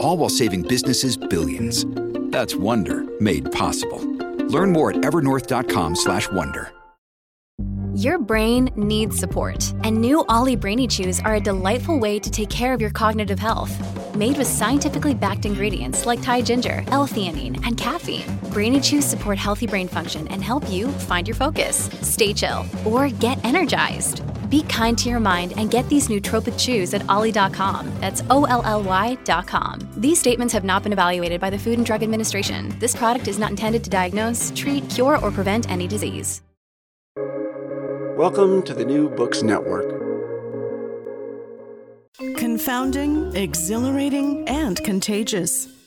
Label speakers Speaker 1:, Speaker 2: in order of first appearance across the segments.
Speaker 1: All while saving businesses billions. That's Wonder made possible. Learn more at evernorth.com/wonder.
Speaker 2: Your brain needs support, and new OLLY Brainy Chews are a delightful way to take care of your cognitive health. Made with scientifically backed ingredients like Thai ginger, L-theanine, and caffeine, Brainy Chews support healthy brain function and help you find your focus, stay chill, or get energized. Be kind to your mind and get these nootropic chews at olly.com. That's O L L Y.com. These statements have not been evaluated by the Food and Drug Administration. This product is not intended to diagnose, treat, cure, or prevent any disease.
Speaker 3: Welcome to the New Books Network.
Speaker 4: Confounding, exhilarating, and contagious.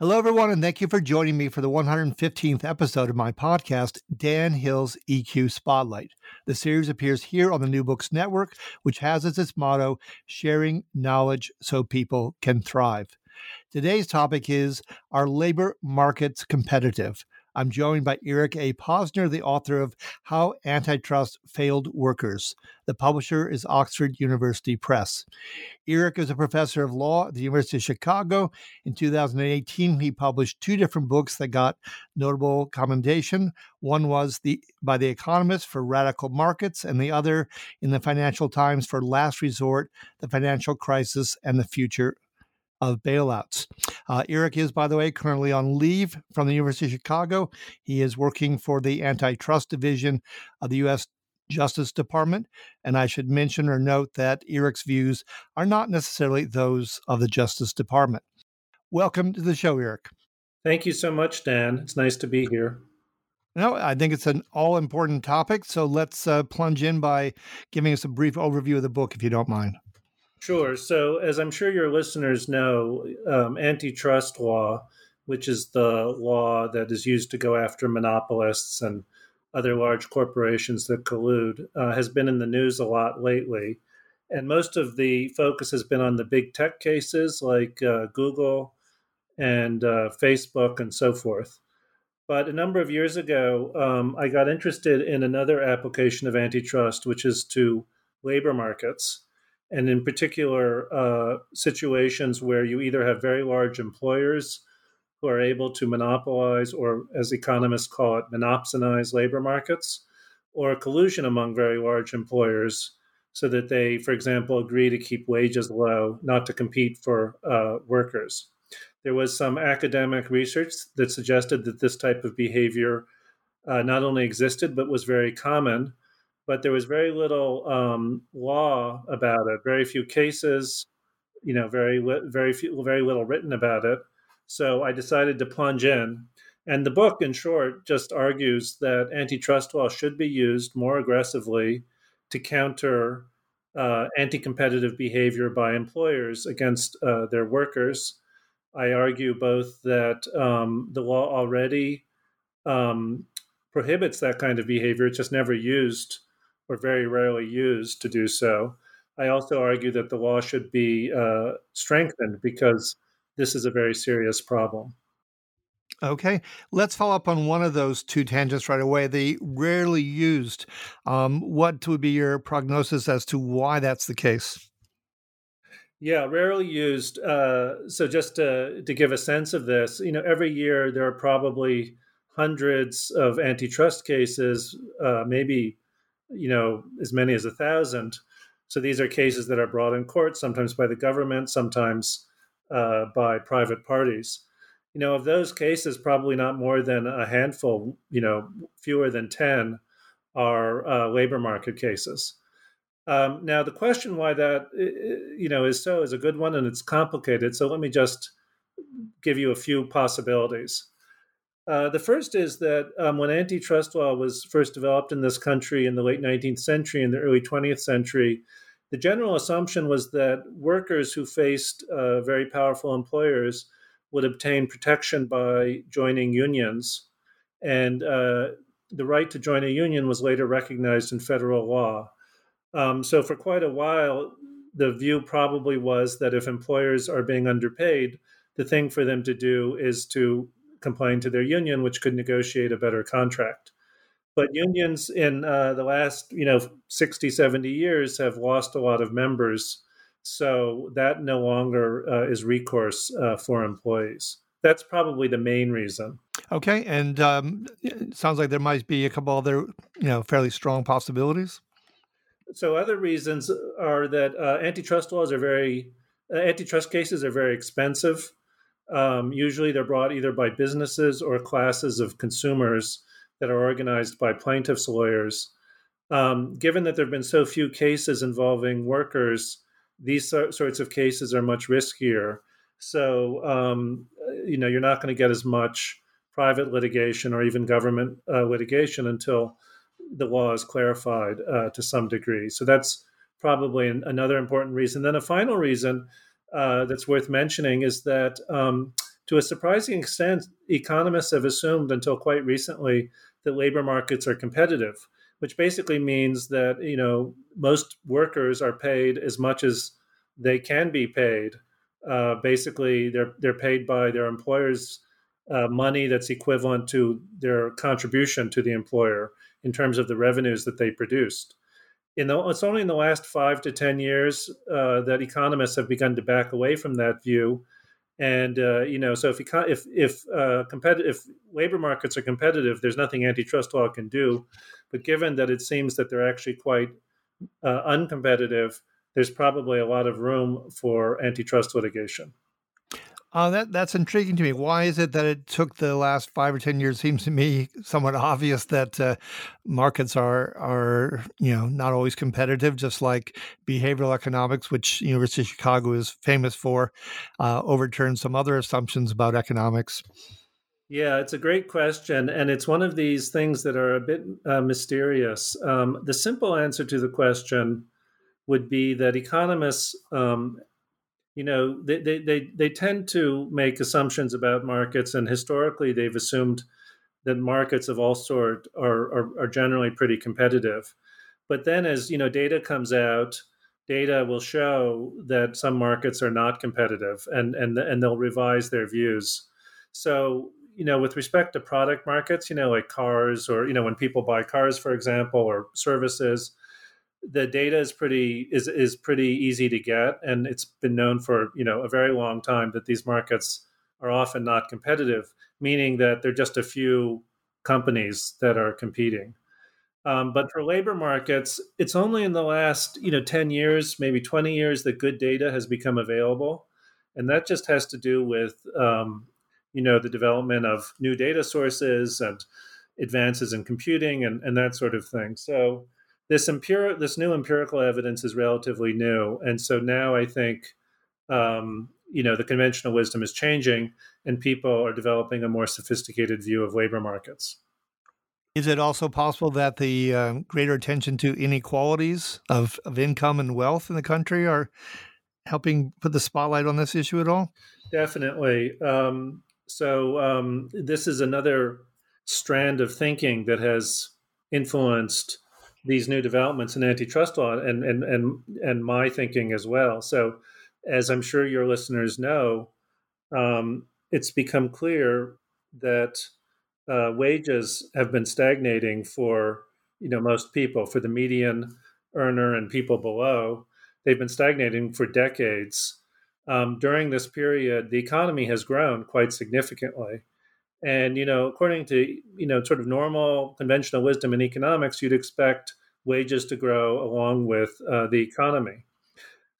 Speaker 5: Hello, everyone, and thank you for joining me for the 115th episode of my podcast, Dan Hill's EQ Spotlight. The series appears here on the New Books Network, which has as its motto, sharing knowledge so people can thrive. Today's topic is Are labor markets competitive? I'm joined by Eric A. Posner, the author of How Antitrust Failed Workers. The publisher is Oxford University Press. Eric is a professor of law at the University of Chicago. In 2018, he published two different books that got notable commendation. One was the, by The Economist for Radical Markets, and the other in the Financial Times for Last Resort The Financial Crisis and the Future of bailouts. Uh, Eric is, by the way, currently on leave from the University of Chicago. He is working for the Antitrust Division of the U.S. Justice Department. And I should mention or note that Eric's views are not necessarily those of the Justice Department. Welcome to the show, Eric.
Speaker 6: Thank you so much, Dan. It's nice to be here.
Speaker 5: No, I think it's an all important topic. So let's uh, plunge in by giving us a brief overview of the book, if you don't mind.
Speaker 6: Sure. So, as I'm sure your listeners know, um, antitrust law, which is the law that is used to go after monopolists and other large corporations that collude, uh, has been in the news a lot lately. And most of the focus has been on the big tech cases like uh, Google and uh, Facebook and so forth. But a number of years ago, um, I got interested in another application of antitrust, which is to labor markets and in particular uh, situations where you either have very large employers who are able to monopolize or as economists call it monopsonize labor markets or collusion among very large employers so that they for example agree to keep wages low not to compete for uh, workers. There was some academic research that suggested that this type of behavior uh, not only existed but was very common but there was very little um, law about it, very few cases, you know, very very few, very little written about it. So I decided to plunge in, and the book, in short, just argues that antitrust law should be used more aggressively to counter uh, anti-competitive behavior by employers against uh, their workers. I argue both that um, the law already um, prohibits that kind of behavior; it's just never used or very rarely used to do so. I also argue that the law should be uh, strengthened because this is a very serious problem.
Speaker 5: Okay, let's follow up on one of those two tangents right away. The rarely used. Um, what would be your prognosis as to why that's the case?
Speaker 6: Yeah, rarely used. Uh, so just to, to give a sense of this, you know, every year there are probably hundreds of antitrust cases, uh, maybe, you know, as many as a thousand. So these are cases that are brought in court, sometimes by the government, sometimes uh, by private parties you know, of those cases, probably not more than a handful, you know, fewer than 10 are uh, labor market cases. Um, now, the question why that, you know, is so is a good one and it's complicated. So let me just give you a few possibilities. Uh, the first is that um, when antitrust law was first developed in this country in the late 19th century and the early 20th century, the general assumption was that workers who faced uh, very powerful employers would obtain protection by joining unions. And uh, the right to join a union was later recognized in federal law. Um, so, for quite a while, the view probably was that if employers are being underpaid, the thing for them to do is to complain to their union, which could negotiate a better contract. But unions in uh, the last, you know, 60, 70 years have lost a lot of members so that no longer uh, is recourse uh, for employees. That's probably the main reason.
Speaker 5: Okay, and um, it sounds like there might be a couple other, you know, fairly strong possibilities.
Speaker 6: So other reasons are that uh, antitrust laws are very, uh, antitrust cases are very expensive. Um, usually, they're brought either by businesses or classes of consumers that are organized by plaintiffs' lawyers. Um, given that there have been so few cases involving workers, these sorts of cases are much riskier. So, um, you know, you're not going to get as much private litigation or even government uh, litigation until the law is clarified uh, to some degree. So that's probably an, another important reason. Then a final reason uh, that's worth mentioning is that, um, to a surprising extent, economists have assumed until quite recently that labor markets are competitive which basically means that you know most workers are paid as much as they can be paid. Uh, basically, they're they're paid by their employers uh, money that's equivalent to their contribution to the employer in terms of the revenues that they produced. In the, it's only in the last five to ten years uh, that economists have begun to back away from that view, and uh, you know, so if if if uh, if labor markets are competitive, there's nothing antitrust law can do. But given that it seems that they're actually quite uh, uncompetitive, there's probably a lot of room for antitrust litigation.
Speaker 5: Uh, that that's intriguing to me. Why is it that it took the last five or ten years? Seems to me somewhat obvious that uh, markets are are you know not always competitive. Just like behavioral economics, which University of Chicago is famous for, uh, overturned some other assumptions about economics.
Speaker 6: Yeah, it's a great question, and it's one of these things that are a bit uh, mysterious. Um, the simple answer to the question would be that economists, um, you know, they, they, they, they tend to make assumptions about markets, and historically they've assumed that markets of all sort are, are, are generally pretty competitive. But then, as you know, data comes out, data will show that some markets are not competitive, and and and they'll revise their views. So you know, with respect to product markets, you know, like cars or, you know, when people buy cars, for example, or services, the data is pretty is is pretty easy to get, and it's been known for you know a very long time that these markets are often not competitive, meaning that there are just a few companies that are competing. Um, but for labor markets, it's only in the last you know ten years, maybe twenty years, that good data has become available, and that just has to do with um, you know the development of new data sources and advances in computing and, and that sort of thing. So this empirical this new empirical evidence is relatively new, and so now I think um, you know the conventional wisdom is changing, and people are developing a more sophisticated view of labor markets.
Speaker 5: Is it also possible that the uh, greater attention to inequalities of, of income and wealth in the country are helping put the spotlight on this issue at all?
Speaker 6: Definitely. Um, so um, this is another strand of thinking that has influenced these new developments in antitrust law and and and and my thinking as well. So, as I'm sure your listeners know, um, it's become clear that uh, wages have been stagnating for you know most people, for the median earner and people below. They've been stagnating for decades. Um, during this period, the economy has grown quite significantly. And you know, according to you know sort of normal conventional wisdom in economics, you'd expect wages to grow along with uh, the economy.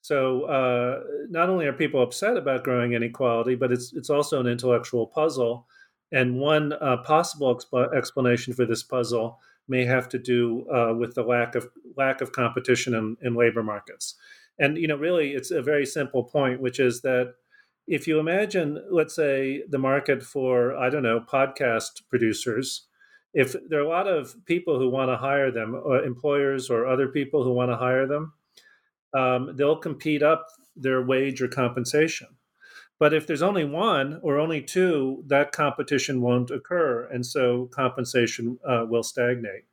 Speaker 6: So uh, not only are people upset about growing inequality, but it's it's also an intellectual puzzle. And one uh, possible exp- explanation for this puzzle may have to do uh, with the lack of lack of competition in, in labor markets. And you know, really, it's a very simple point, which is that if you imagine, let's say, the market for I don't know podcast producers, if there are a lot of people who want to hire them, or employers or other people who want to hire them, um, they'll compete up their wage or compensation. But if there's only one or only two, that competition won't occur. And so compensation uh, will stagnate.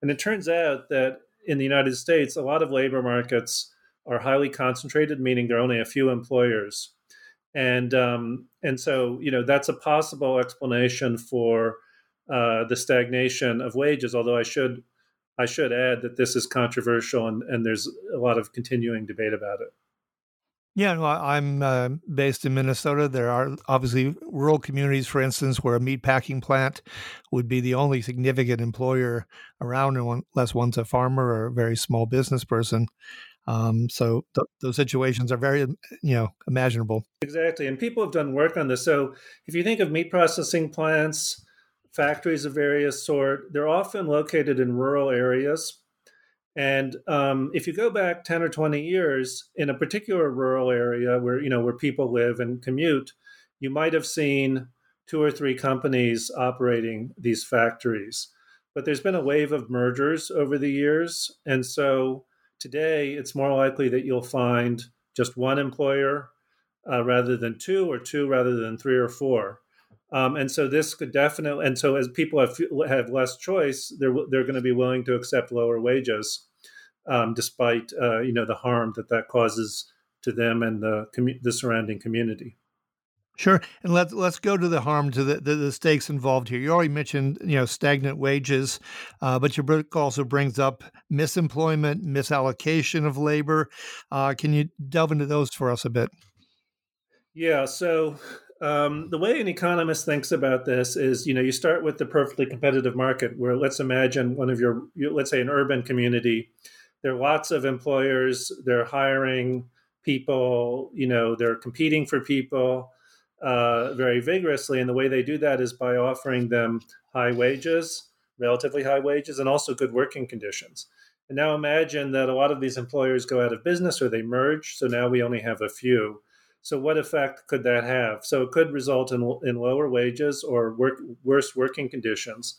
Speaker 6: And it turns out that in the United States, a lot of labor markets are highly concentrated, meaning there are only a few employers. And, um, and so, you know, that's a possible explanation for uh, the stagnation of wages, although I should I should add that this is controversial and, and there's a lot of continuing debate about it.
Speaker 5: Yeah, well, I'm uh, based in Minnesota. There are obviously rural communities, for instance, where a meatpacking plant would be the only significant employer around, unless one's a farmer or a very small business person. Um, so th- those situations are very, you know, imaginable.
Speaker 6: Exactly, and people have done work on this. So if you think of meat processing plants, factories of various sort. They're often located in rural areas. And um, if you go back 10 or 20 years in a particular rural area where, you know, where people live and commute, you might have seen two or three companies operating these factories. But there's been a wave of mergers over the years. And so today it's more likely that you'll find just one employer uh, rather than two, or two rather than three or four. Um, and so this could definitely, and so as people have have less choice, they're they're going to be willing to accept lower wages, um, despite uh, you know the harm that that causes to them and the commu- the surrounding community.
Speaker 5: Sure, and let's let's go to the harm to the, the, the stakes involved here. You already mentioned you know stagnant wages, uh, but your book also brings up misemployment, misallocation of labor. Uh, can you delve into those for us a bit?
Speaker 6: Yeah, so um, the way an economist thinks about this is, you know, you start with the perfectly competitive market where let's imagine one of your, let's say an urban community. There are lots of employers, they're hiring people, you know, they're competing for people uh, very vigorously. And the way they do that is by offering them high wages, relatively high wages, and also good working conditions. And now imagine that a lot of these employers go out of business or they merge. So now we only have a few. So, what effect could that have? So, it could result in, in lower wages or work, worse working conditions.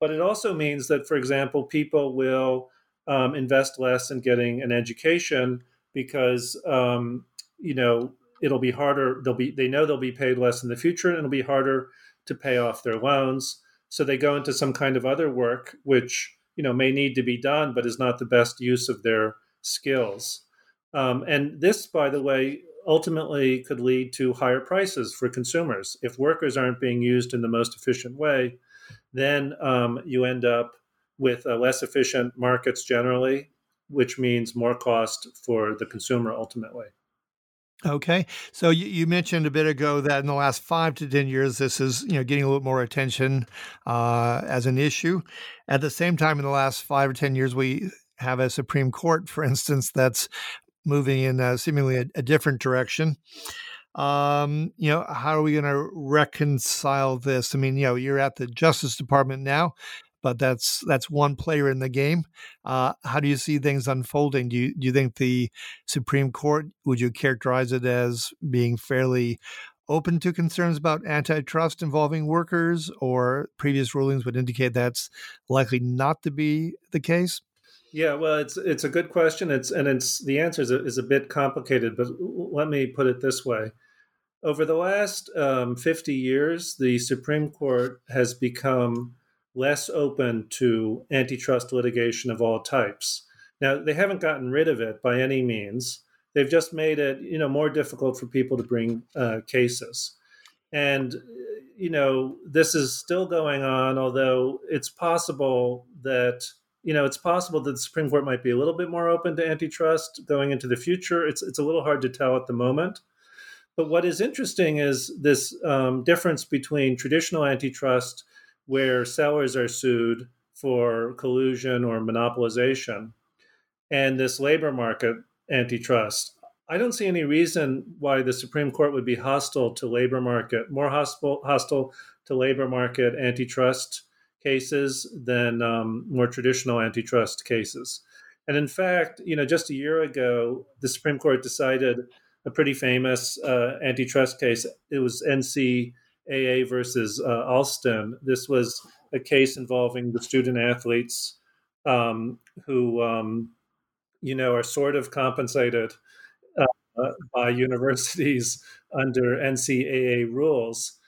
Speaker 6: But it also means that, for example, people will um, invest less in getting an education because, um, you know, it'll be harder. They'll be they know they'll be paid less in the future, and it'll be harder to pay off their loans. So they go into some kind of other work, which you know may need to be done, but is not the best use of their skills. Um, and this, by the way, ultimately could lead to higher prices for consumers. If workers aren't being used in the most efficient way, then um, you end up with uh, less efficient markets generally, which means more cost for the consumer ultimately.
Speaker 5: Okay, so you, you, mentioned a bit ago that in the last five to ten years, this is you know getting a little more attention uh, as an issue. At the same time, in the last five or ten years, we have a Supreme Court, for instance, that's moving in uh, seemingly a, a, different direction. Um, you know, how are we going to reconcile this? I mean, you know, you're at the Justice Department now, but that's that's one player in the game. Uh, how do you see things unfolding? Do you do you think the Supreme Court would you characterize it as being fairly open to concerns about antitrust involving workers, or previous rulings would indicate that's likely not to be the case?
Speaker 6: Yeah, well, it's it's a good question. It's and it's the answer is a, is a bit complicated, but let me put it this way: over the last um, fifty years, the Supreme Court has become less open to antitrust litigation of all types. Now, they haven't gotten rid of it by any means. They've just made it, you know, more difficult for people to bring uh, cases. And you know, this is still going on, although it's possible that you know it's possible that the Supreme Court might be a little bit more open to antitrust going into the future. It's it's a little hard to tell at the moment. But what is interesting is this um, difference between traditional antitrust, where sellers are sued for collusion or monopolization, and this labor market antitrust. I don't see any reason why the Supreme Court would be hostile to labor market, more hostile, hostile to labor market antitrust cases than um, more traditional antitrust cases. And in fact, you know, just a year ago, the Supreme Court decided a pretty famous uh, antitrust case. It was NCAA versus uh, Alston. This was a case involving the student athletes um, who, um, you know, are sort of compensated uh, by universities under NCAA rules.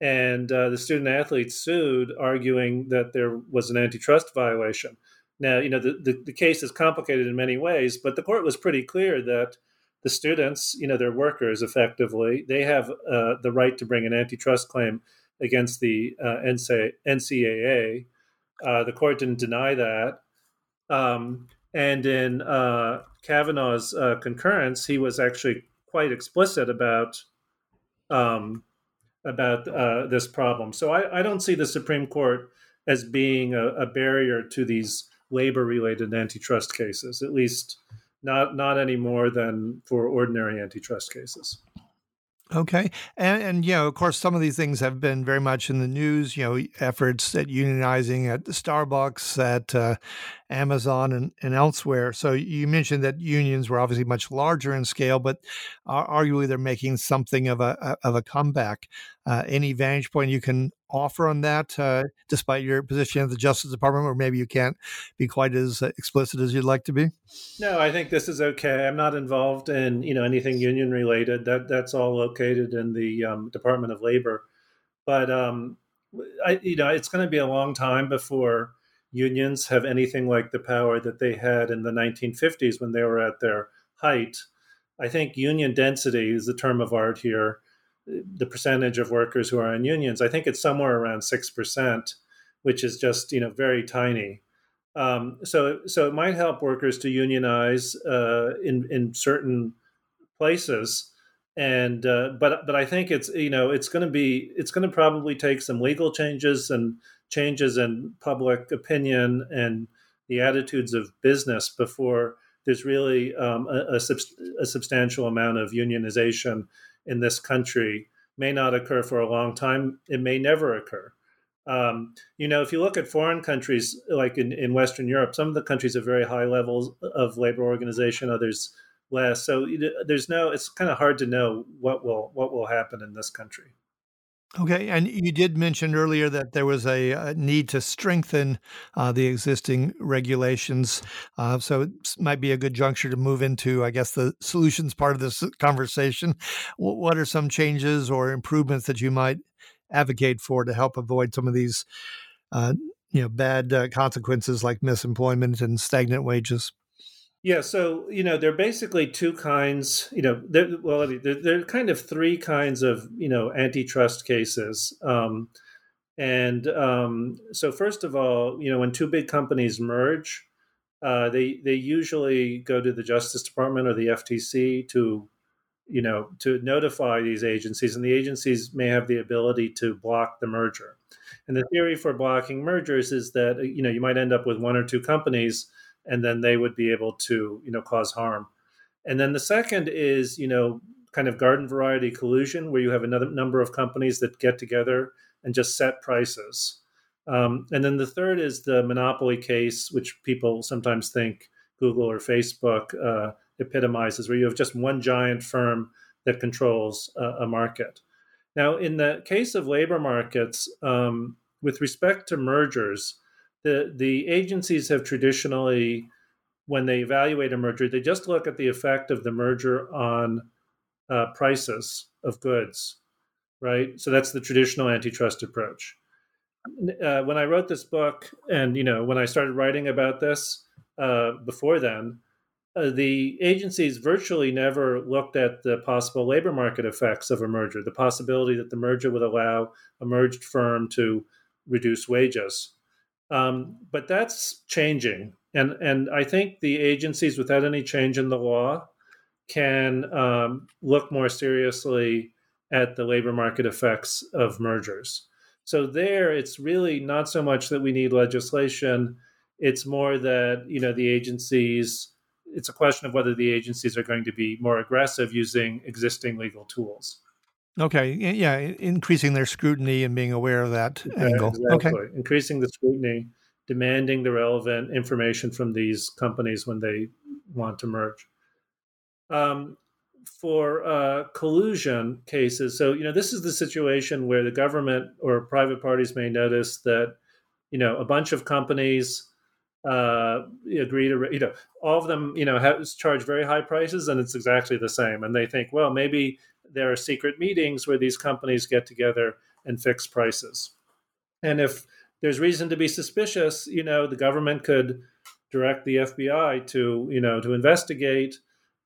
Speaker 6: And uh, the student athletes sued, arguing that there was an antitrust violation. Now, you know, the, the, the case is complicated in many ways, but the court was pretty clear that the students, you know, they're workers effectively. They have uh, the right to bring an antitrust claim against the uh, NCAA. Uh, the court didn't deny that. Um, and in uh, Kavanaugh's uh, concurrence, he was actually quite explicit about um, about uh, this problem. So I, I, don't see the Supreme Court as being a, a barrier to these labor-related antitrust cases, at least not not any more than for ordinary antitrust cases.
Speaker 5: Okay, and and you know, of course, some of these things have been very much in the news. You know, efforts at unionizing at Starbucks, at uh, Amazon, and, and elsewhere. So you mentioned that unions were obviously much larger in scale, but arguably they're making something of a of a comeback. Uh, any vantage point you can offer on that, uh, despite your position at the Justice Department, or maybe you can't be quite as uh, explicit as you'd like to be?
Speaker 6: No, I think this is okay. I'm not involved in you know anything union related. That that's all located in the um, Department of Labor. But um, I, you know, it's going to be a long time before unions have anything like the power that they had in the 1950s when they were at their height. I think union density is the term of art here the percentage of workers who are in unions, I think it's somewhere around six percent, which is just you know very tiny. Um, so so it might help workers to unionize uh, in in certain places, and uh, but but I think it's you know it's going to be it's going to probably take some legal changes and changes in public opinion and the attitudes of business before there's really um, a, a, sub- a substantial amount of unionization in this country may not occur for a long time. It may never occur. Um, you know, if you look at foreign countries like in, in Western Europe, some of the countries have very high levels of labor organization, others less. So there's no, it's kind of hard to know what will what will happen in this country.
Speaker 5: Okay, and you did mention earlier that there was a, a need to strengthen uh, the existing regulations. Uh, so it might be a good juncture to move into, I guess, the solutions part of this conversation. What are some changes or improvements that you might advocate for to help avoid some of these, uh, you know, bad uh, consequences like misemployment and stagnant wages?
Speaker 6: Yeah, so you know, there are basically two kinds. You know, there, well, there, there, are kind of three kinds of you know antitrust cases. Um, and um, so, first of all, you know, when two big companies merge, uh, they they usually go to the Justice Department or the FTC to, you know, to notify these agencies, and the agencies may have the ability to block the merger. And the theory for blocking mergers is that you know you might end up with one or two companies and then they would be able to you know cause harm. And then the second is you know kind of garden variety collusion where you have another number of companies that get together and just set prices. Um, and then the third is the monopoly case which people sometimes think google or facebook uh, epitomizes where you have just one giant firm that controls a market. Now in the case of labor markets um, with respect to mergers the the agencies have traditionally when they evaluate a merger they just look at the effect of the merger on uh, prices of goods right so that's the traditional antitrust approach uh, when i wrote this book and you know when i started writing about this uh, before then uh, the agencies virtually never looked at the possible labor market effects of a merger, the possibility that the merger would allow a merged firm to reduce wages. Um, but that's changing. And, and I think the agencies, without any change in the law, can um, look more seriously at the labor market effects of mergers. So there, it's really not so much that we need legislation; it's more that you know the agencies. It's a question of whether the agencies are going to be more aggressive using existing legal tools.
Speaker 5: Okay, yeah, increasing their scrutiny and being aware of that
Speaker 6: yeah,
Speaker 5: angle.
Speaker 6: Exactly.
Speaker 5: Okay,
Speaker 6: increasing the scrutiny, demanding the relevant information from these companies when they want to merge. Um, for uh, collusion cases, so you know this is the situation where the government or private parties may notice that you know a bunch of companies uh, agree to you know all of them you know have charge very high prices and it's exactly the same, and they think well maybe there are secret meetings where these companies get together and fix prices, and if there's reason to be suspicious, you know the government could direct the FBI to you know to investigate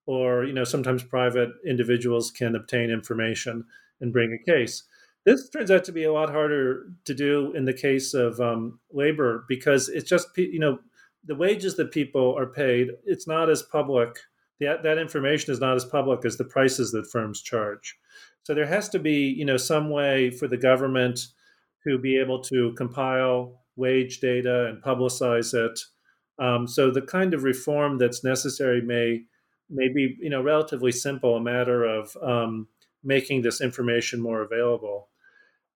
Speaker 6: or you know sometimes private individuals can obtain information and bring a case. This turns out to be a lot harder to do in the case of um, labor because it's just you know the wages that people are paid. It's not as public. That that information is not as public as the prices that firms charge. So there has to be you know some way for the government to be able to compile wage data and publicize it. Um, so the kind of reform that's necessary may may be, you know relatively simple, a matter of um, making this information more available.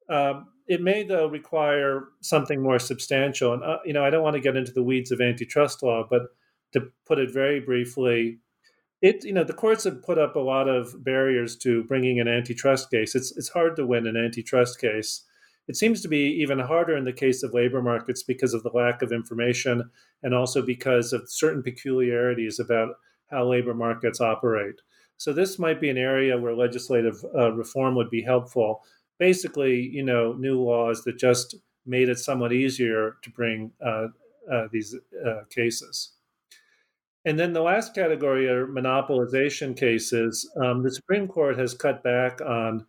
Speaker 6: Um, it may though require something more substantial, and uh, you know I don't want to get into the weeds of antitrust law, but to put it very briefly, it you know the courts have put up a lot of barriers to bringing an antitrust case. It's it's hard to win an antitrust case. It seems to be even harder in the case of labor markets because of the lack of information and also because of certain peculiarities about how labor markets operate. So this might be an area where legislative uh, reform would be helpful. Basically, you know, new laws that just made it somewhat easier to bring uh, uh, these uh, cases. And then the last category are monopolization cases. Um, the Supreme Court has cut back on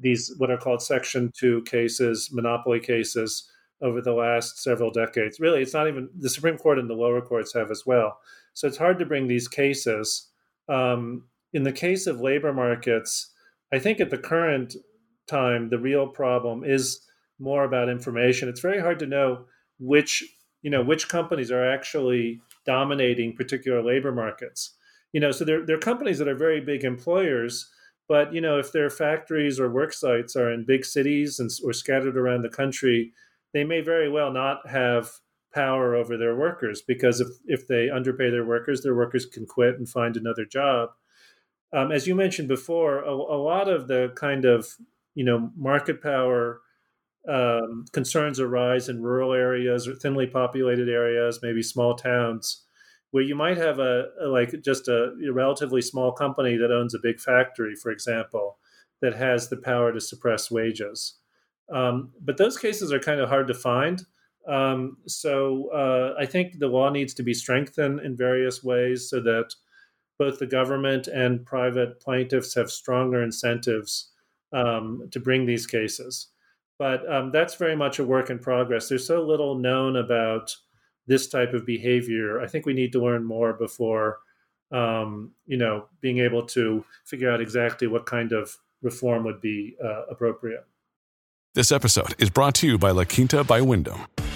Speaker 6: these what are called Section 2 cases, monopoly cases, over the last several decades. Really, it's not even the Supreme Court and the lower courts have as well. So it's hard to bring these cases. Um, in the case of labor markets, I think at the current time, the real problem is more about information. It's very hard to know which you know which companies are actually dominating particular labor markets. You know, so there, are companies that are very big employers, but you know if their factories or work sites are in big cities and or scattered around the country, they may very well not have power over their workers because if, if they underpay their workers, their workers can quit and find another job. Um, as you mentioned before, a, a, lot of the kind of you know market power um, concerns arise in rural areas or thinly populated areas, maybe small towns, where you might have a, a like just a, a relatively small company that owns a big factory, for example, that has the power to suppress wages. Um, but those cases are kind of hard to find. Um, so uh, I think the law needs to be strengthened in various ways so that both the government and private plaintiffs have stronger incentives um, to bring these cases. But um, that's very much a work in progress. There's so little known about this type of behavior. I think we need to learn more before, um, you know, being able to figure out exactly what kind of reform would be uh, appropriate.
Speaker 7: This episode is brought to you by La Quinta by Wyndham.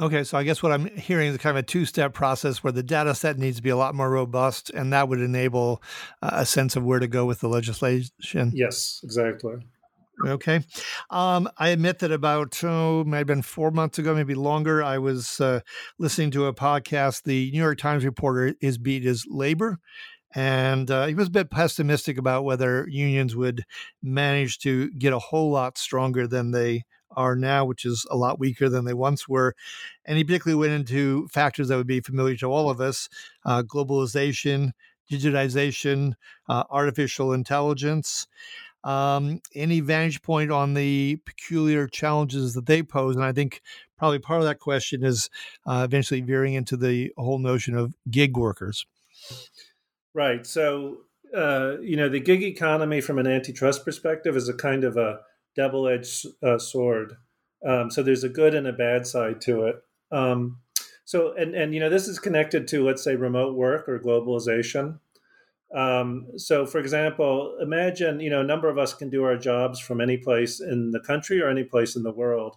Speaker 5: Okay, so I guess what I'm hearing is kind of a two step process where the data set needs to be a lot more robust, and that would enable uh, a sense of where to go with the legislation.
Speaker 6: Yes, exactly.
Speaker 5: Okay. Um, I admit that about, oh, might have been four months ago, maybe longer, I was uh, listening to a podcast. The New York Times reporter, his beat is labor. And uh, he was a bit pessimistic about whether unions would manage to get a whole lot stronger than they are now, which is a lot weaker than they once were. And he particularly went into factors that would be familiar to all of us uh, globalization, digitization, uh, artificial intelligence. Um, any vantage point on the peculiar challenges that they pose? And I think probably part of that question is uh, eventually veering into the whole notion of gig workers.
Speaker 6: Right. So, uh, you know, the gig economy from an antitrust perspective is a kind of a double edged uh, sword. Um, so there's a good and a bad side to it. Um, so, and, and, you know, this is connected to, let's say, remote work or globalization. Um, so, for example, imagine, you know, a number of us can do our jobs from any place in the country or any place in the world.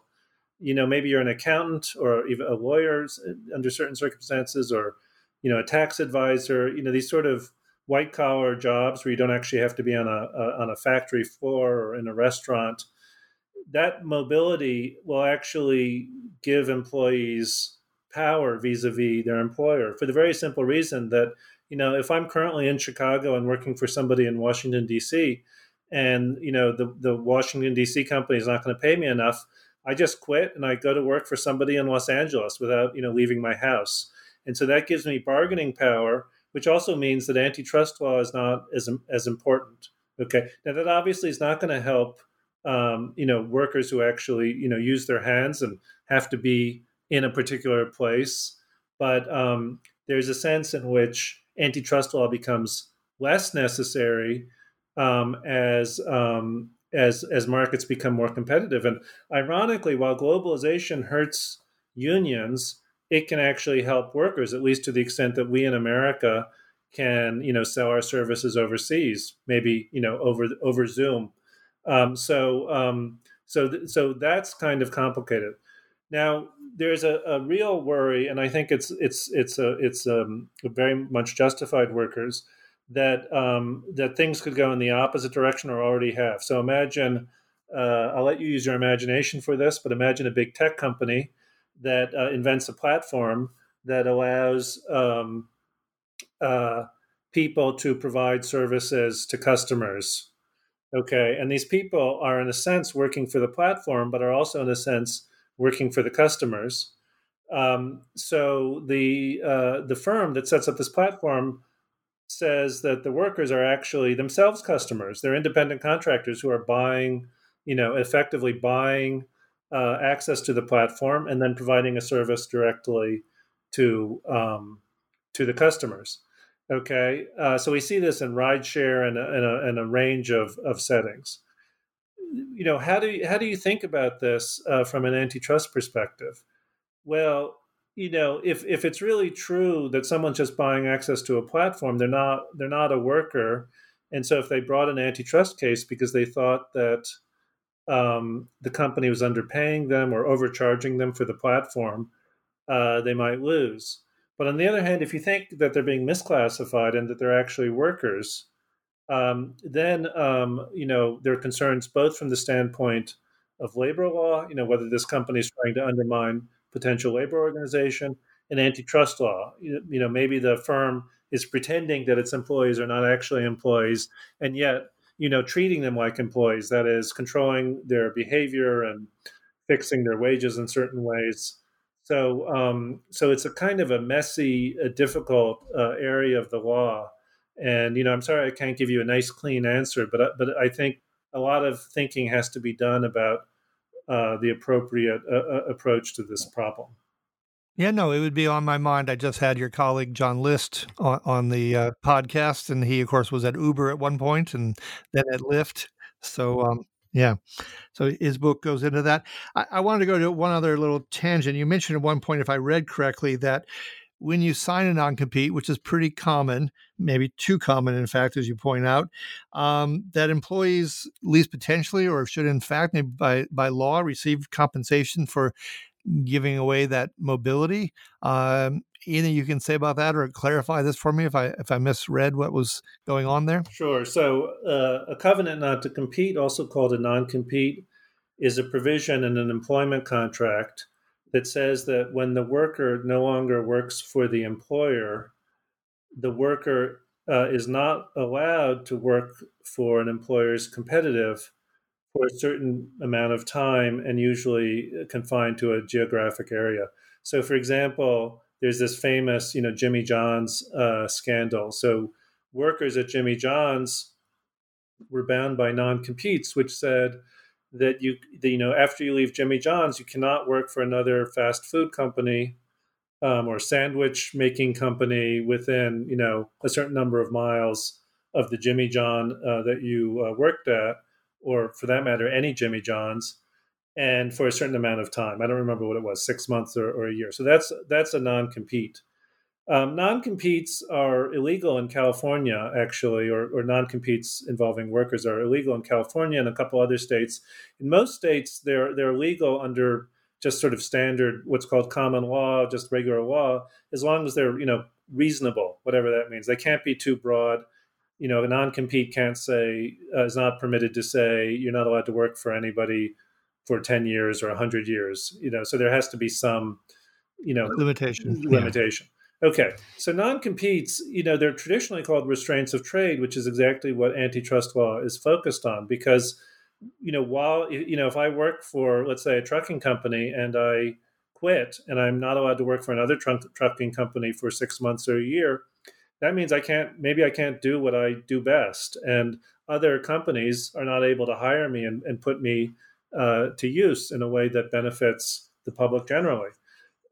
Speaker 6: You know, maybe you're an accountant or even a lawyer under certain circumstances or you know, a tax advisor, you know, these sort of white collar jobs where you don't actually have to be on a, a, on a factory floor or in a restaurant. That mobility will actually give employees power vis-a-vis their employer for the very simple reason that you know if i'm currently in chicago and working for somebody in washington d.c and you know the, the washington d.c company is not going to pay me enough i just quit and i go to work for somebody in los angeles without you know leaving my house and so that gives me bargaining power, which also means that antitrust law is not as, as important. Okay. Now, that obviously is not going to help, um, you know, workers who actually, you know, use their hands and have to be in a particular place. But um, there's a sense in which antitrust law becomes less necessary um, as um, as as markets become more competitive. And ironically, while globalization hurts unions, it can actually help workers, at least to the extent that we in America can, you know, sell our services overseas, maybe you know over over Zoom. Um, so um, so th- so that's kind of complicated. Now there's a, a, real worry, and I think it's it's it's a it's um, a very much justified workers that um, that things could go in the opposite direction or already have. So imagine. Uh, I'll let you use your imagination for this, but imagine a big tech company that uh, invents a platform that allows um, uh, people to provide services to customers. Okay, and these people are, in a sense, working for the platform, but are also, in a sense, working for the customers. Um, so the uh, the firm that sets up this platform says that the workers are actually themselves customers. They're independent contractors who are buying, you know, effectively buying uh, access to the platform and then providing a service directly to um, to the customers. Okay, uh, so we see this in rideshare and, and, a, and a range of, of settings. You know, how do you, how do you think about this uh, from an antitrust perspective? Well, you know, if if it's really true that someone's just buying access to a platform, they're not they're not a worker, and so if they brought an antitrust case because they thought that um, the company was underpaying them or overcharging them for the platform, uh, they might lose. But on the other hand, if you think that they're being misclassified and that they're actually workers, um, then um, you know there are concerns both from the standpoint of labor law, you know whether this company is trying to undermine potential labor organization, and antitrust law. You, know maybe the firm is pretending that its employees are not actually employees, and yet you know, treating them like employees, that is, controlling their behavior and fixing their wages in certain ways. So, um, so it's a kind of a messy, a difficult uh, area of the law. And you know, I'm sorry I can't give you a nice, clean answer, but but I think a lot of thinking has to be done about uh, the appropriate uh, uh approach to this problem.
Speaker 5: Yeah, no, it would be on my mind. I just had your colleague John List on, on the uh, podcast, and he, of course, was at Uber at one point, and then at Lyft. So, um, yeah, so his book goes into that. I, I wanted to go to one other little tangent. You mentioned at one point, if I read correctly, that when you sign a non compete, which is pretty common, maybe too common, in fact, as you point out, um, that employees, at least potentially, or should in fact, maybe by, by law, receive compensation for giving away that mobility. Um, anything you can say about that, or clarify this for me if I if I misread what was going on there?
Speaker 6: Sure. So uh, a covenant not to compete, also called a non-compete, is a provision in an employment contract that says that when the worker no longer works for the employer, the worker uh, is not allowed to work for an employer's competitive for a certain amount of time and usually confined to a geographic area. So, for example, there's this famous, you know, Jimmy John's uh, scandal. So, workers at Jimmy John's were bound by non-competes, which said that you, that, you know, after you leave Jimmy John's, you cannot work for another fast food company um, or sandwich making company within, you know, a certain number of miles of the Jimmy John uh, that you uh, worked at, or for that matter, any Jimmy John's and for a certain amount of time. I don't remember what it was, six months or, or a year. So that's that's a non-compete. Um, non-competes are illegal in California, actually, or, or non-competes involving workers are illegal in California and a couple other states. In most states, they're they're legal under just sort of standard, what's called common law, just regular law, as long as they're you know reasonable, whatever that means. They can't be too broad. You know, a non-compete can't say uh, is not permitted to say you're not allowed to work for anybody for 10 years or 100 years you know so there has to be some you know
Speaker 5: limitation
Speaker 6: limitation yeah. okay so non-competes you know they're traditionally called restraints of trade which is exactly what antitrust law is focused on because you know while you know if i work for let's say a trucking company and i quit and i'm not allowed to work for another trucking company for six months or a year that means i can't maybe i can't do what i do best and other companies are not able to hire me and, and put me uh, to use in a way that benefits the public generally.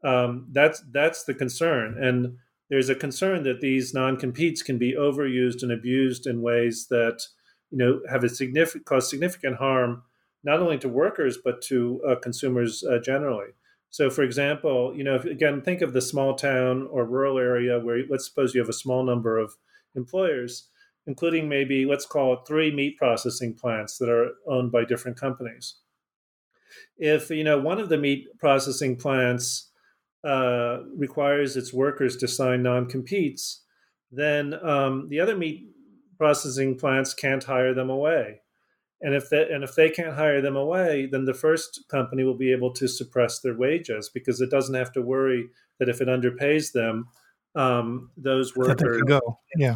Speaker 6: Um, that's that's the concern, and there's a concern that these non-competes can be overused and abused in ways that you know have a significant cause significant harm not only to workers but to uh, consumers uh, generally. So, for example, you know, if, again, think of the small town or rural area where let's suppose you have a small number of employers, including maybe let's call it three meat processing plants that are owned by different companies if you know one of the meat processing plants uh, requires its workers to sign non-competes, then um, the other meat processing plants can't hire them away. And if they, and if they can't hire them away, then the first company will be able to suppress their wages because it doesn't have to worry that if it underpays them, um, those workers
Speaker 5: go. Yeah,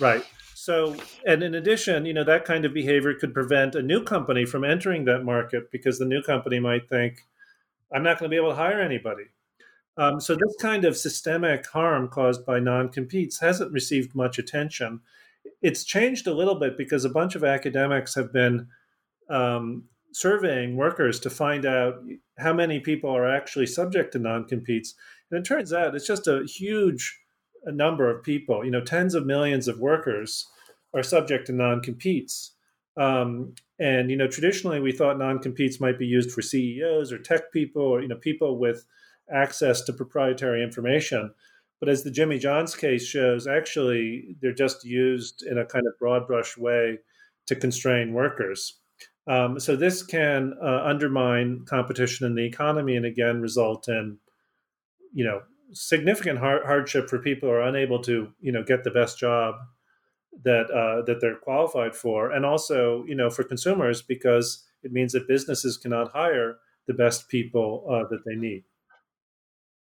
Speaker 6: right. So, and in addition, you know, that kind of behavior could prevent a new company from entering that market because the new company might think, I'm not going to be able to hire anybody. Um, so, this kind of systemic harm caused by non competes hasn't received much attention. It's changed a little bit because a bunch of academics have been um, surveying workers to find out how many people are actually subject to non competes. And it turns out it's just a huge a number of people, you know, tens of millions of workers are subject to non-competes. Um, and you know, traditionally we thought non-competes might be used for CEOs or tech people or you know people with access to proprietary information. But as the Jimmy John's case shows, actually they're just used in a kind of broad brush way to constrain workers. Um, so this can uh, undermine competition in the economy and again result in, you know, significant hardship for people who are unable to, you know, get the best job that uh, that they're qualified for, and also you know for consumers because it means that businesses cannot hire the best people uh, that they need.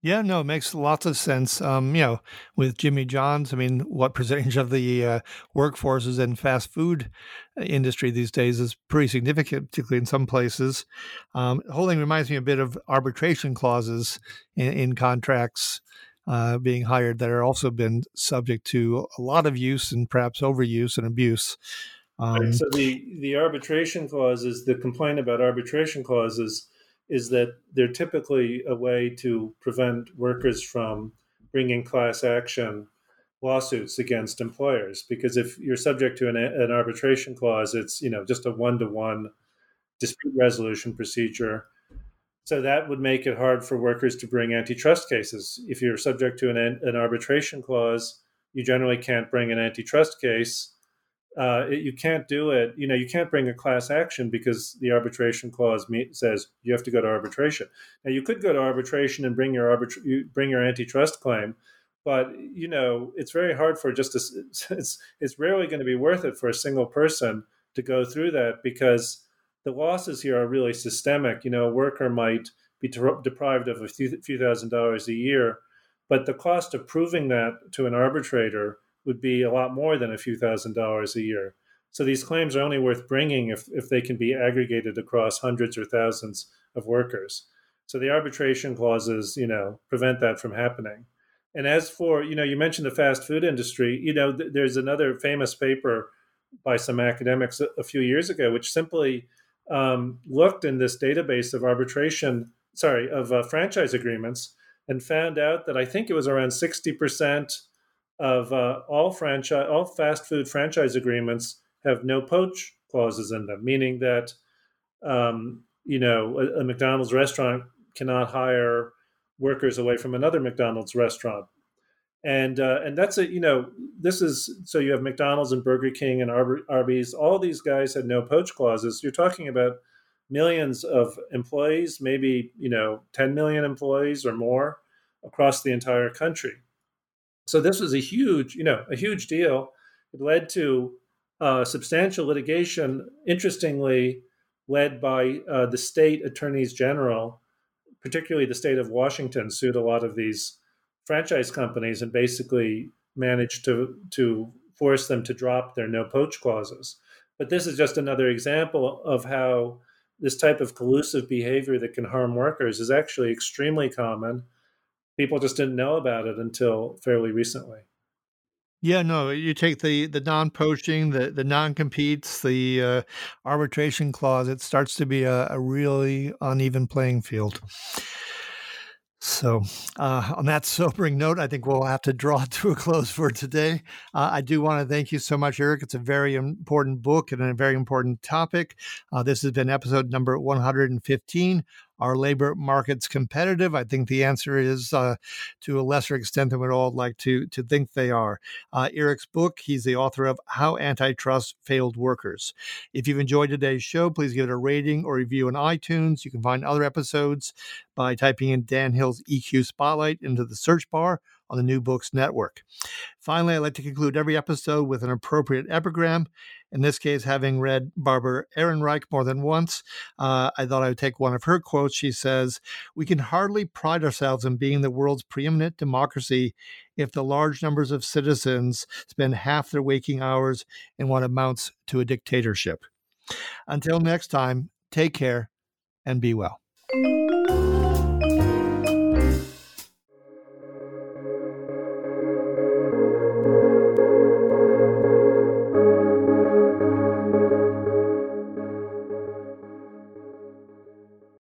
Speaker 5: Yeah, no, it makes lots of sense. Um, you know, with Jimmy John's, I mean, what percentage of the uh, workforce is in fast food uh, industry these days is pretty significant, particularly in some places. Um, whole thing reminds me a bit of arbitration clauses in, in contracts uh, being hired that are also been subject to a lot of use and perhaps overuse and abuse.
Speaker 6: Um, right. So the the arbitration clauses, the complaint about arbitration clauses is that they're typically a way to prevent workers from bringing class action lawsuits against employers because if you're subject to an, an arbitration clause it's you know just a one-to-one dispute resolution procedure so that would make it hard for workers to bring antitrust cases. If you're subject to an, an arbitration clause, you generally can't bring an antitrust case. Uh, it, you can't do it. You know, you can't bring a class action because the arbitration clause says you have to go to arbitration. Now, you could go to arbitration and bring your arbitra- bring your antitrust claim, but you know, it's very hard for just a, it's it's rarely going to be worth it for a single person to go through that because the losses here are really systemic. You know, a worker might be deprived of a few, few thousand dollars a year, but the cost of proving that to an arbitrator would be a lot more than a few thousand dollars a year. So these claims are only worth bringing if, if they can be aggregated across hundreds or thousands of workers. So the arbitration clauses, you know, prevent that from happening. And as for, you know, you mentioned the fast food industry, you know, th- there's another famous paper by some academics a, a few years ago, which simply um, looked in this database of arbitration, sorry, of uh, franchise agreements and found out that I think it was around 60% of uh, all franchise, all fast food franchise agreements have no poach clauses in them, meaning that um, you know a, a, McDonald's restaurant cannot hire workers away from another McDonald's restaurant, and uh, and that's a you know this is so you have McDonald's and Burger King and Arby's, all these guys had no poach clauses. You're talking about millions of employees, maybe you know 10 million employees or more across the entire country. So this was a huge, you know, a huge deal. It led to uh, substantial litigation, interestingly, led by uh, the state attorneys general, particularly the state of Washington, sued a lot of these franchise companies and basically managed to to force them to drop their no poach clauses. But this is just another example of how this type of collusive behavior that can harm workers is actually extremely common. People just didn't know about it until fairly recently.
Speaker 5: Yeah, no, you take the the non-poaching, the the non-competes, the uh, arbitration clause. It starts to be a, a really uneven playing field. So, uh, on that sobering note, I think we'll have to draw to a close for today. Uh, I do want to thank you so much, Eric. It's a very important book and a very important topic. Uh, this has been episode number 115 are labor markets competitive? I think the answer is uh, to a lesser extent than we'd all like to, to think they are. Uh, Eric's book, he's the author of How Antitrust Failed Workers. If you've enjoyed today's show, please give it a rating or review on iTunes. You can find other episodes by typing in Dan Hill's EQ Spotlight into the search bar on the New Books Network. Finally, I like to conclude every episode with an appropriate epigram. In this case, having read Barbara Ehrenreich more than once, uh, I thought I would take one of her quotes. She says, We can hardly pride ourselves in being the world's preeminent democracy if the large numbers of citizens spend half their waking hours in what amounts to a dictatorship. Until next time, take care and be well.